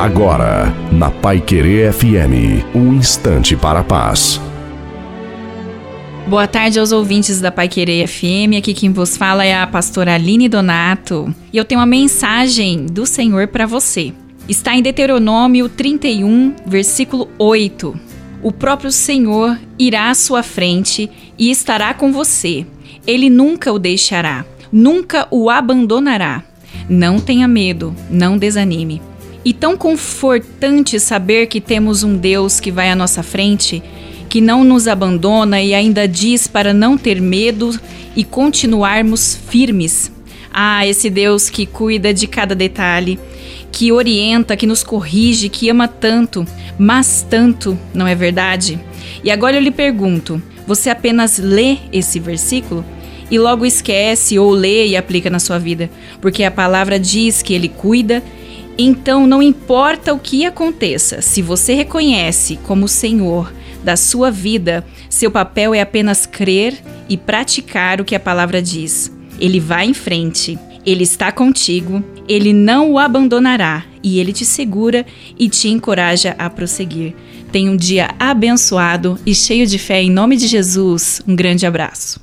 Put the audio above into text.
Agora, na Pai Querer FM, um instante para a paz. Boa tarde aos ouvintes da Pai Querer FM. Aqui quem vos fala é a pastora Aline Donato. E eu tenho uma mensagem do Senhor para você. Está em Deuteronômio 31, versículo 8. O próprio Senhor irá à sua frente e estará com você. Ele nunca o deixará, nunca o abandonará. Não tenha medo, não desanime. E tão confortante saber que temos um Deus que vai à nossa frente, que não nos abandona e ainda diz para não ter medo e continuarmos firmes. Ah, esse Deus que cuida de cada detalhe, que orienta, que nos corrige, que ama tanto, mas tanto, não é verdade? E agora eu lhe pergunto: você apenas lê esse versículo? E logo esquece ou lê e aplica na sua vida, porque a palavra diz que ele cuida então, não importa o que aconteça, se você reconhece como Senhor da sua vida, seu papel é apenas crer e praticar o que a palavra diz. Ele vai em frente, ele está contigo, ele não o abandonará e ele te segura e te encoraja a prosseguir. Tenha um dia abençoado e cheio de fé em nome de Jesus. Um grande abraço.